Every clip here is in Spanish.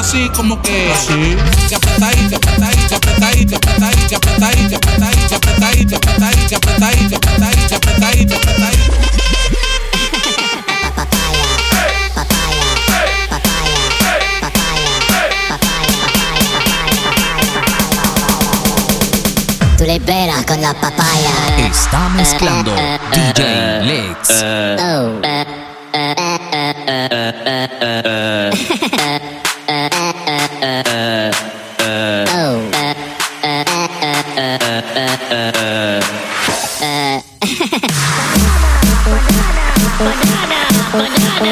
así como que así. Te apretáis, te apretáis, te apretáis, te apretáis, te apretáis, te apretáis, te apretáis, te apretáis, te apretáis, te apretáis, te apretáis, te. Tú le con la papaya. Está mezclando DJ Lex. Oh. Tú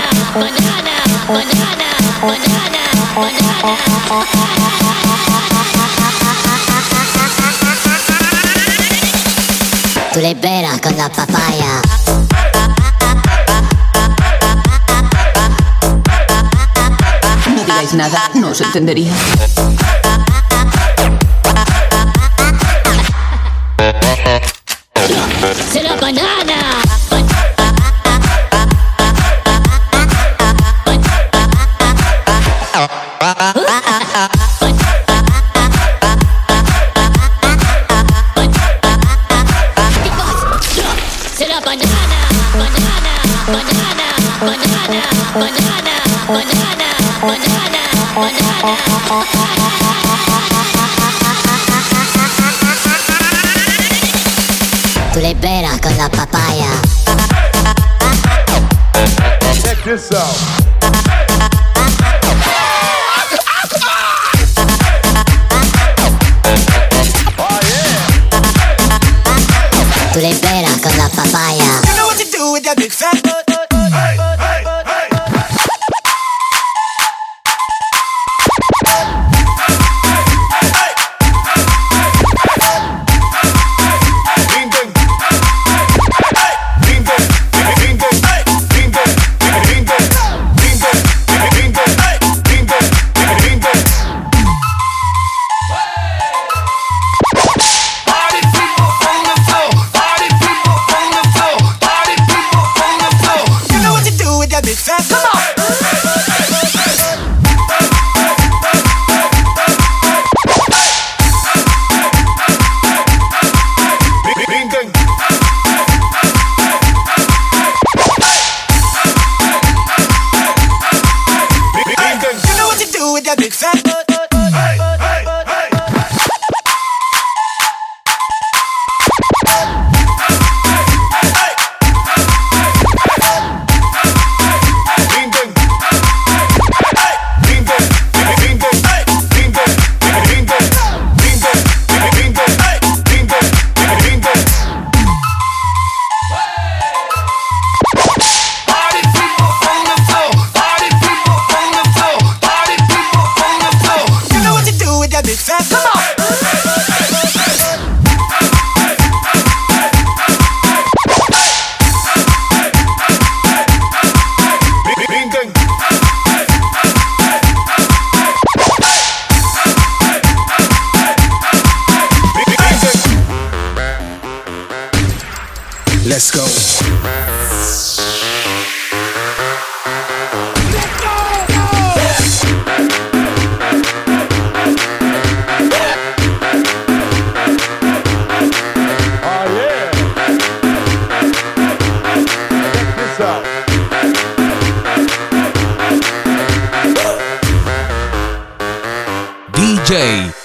liberas con la papaya. No digáis nada, no os entendería. Tú liberas con la papaya. Check this out. Tú liberas con la papaya. You know what to do with that big fat DJ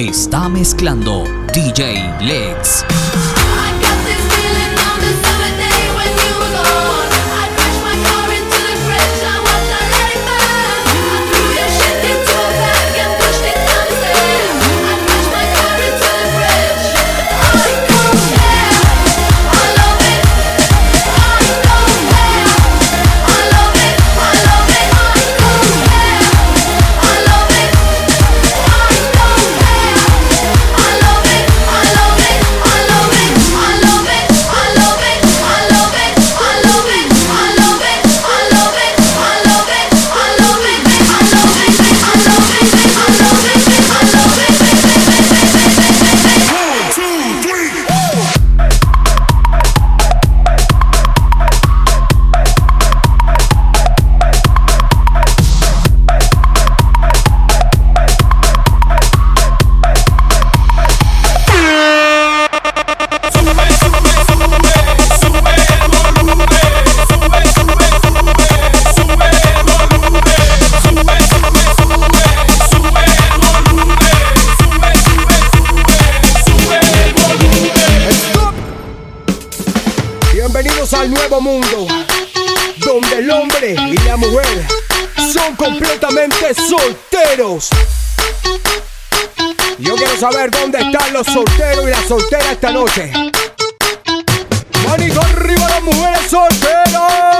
Está mezclando DJ Lex. Y la mujer son completamente solteros. Yo quiero saber dónde están los solteros y las solteras esta noche. Manito arriba las mujeres solteras.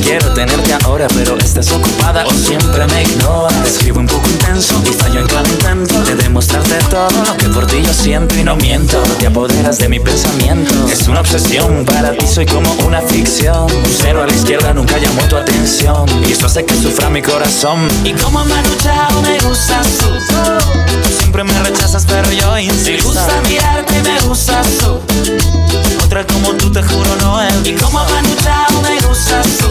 Quiero tenerte ahora, pero estás ocupada o siempre me ignoras. Escribo un poco intenso y fallo en cada intento de demostrarte todo lo que por ti yo siento y no miento. Te apoderas de mi pensamiento. Es una obsesión, para ti soy como una ficción. Un cero a la izquierda nunca llamó tu atención. Y esto hace que sufra mi corazón. Y como me ha me gustas tú. Siempre me rechazas, pero yo insisto. Me gusta mirarte, me gustas tú. Otra como tú te juro no es Y como Manuchao me gustas tú.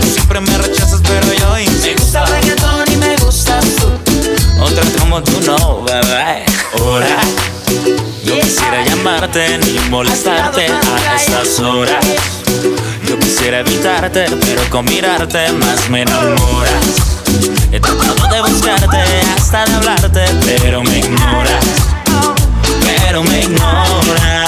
Tú siempre me rechazas pero yo insisto. Me gusta el reggaetón y me gustas tú. Otra como tú no, bebé. Ahora Yo quisiera llamarte ni molestarte a estas horas. Yo quisiera evitarte pero con mirarte más me enamoras He tratado de buscarte hasta de hablarte pero me ignoras pero me ignoras.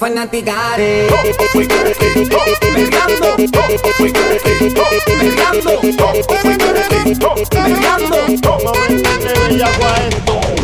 fanaticare. Mergando, mergando, mergando, mergando.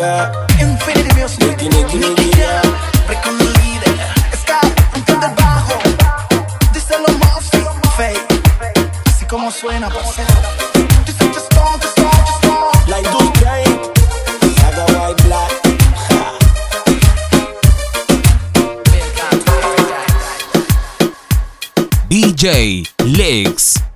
música. Infinity Music. No suena, La industria. Saga white black. DJ Legs.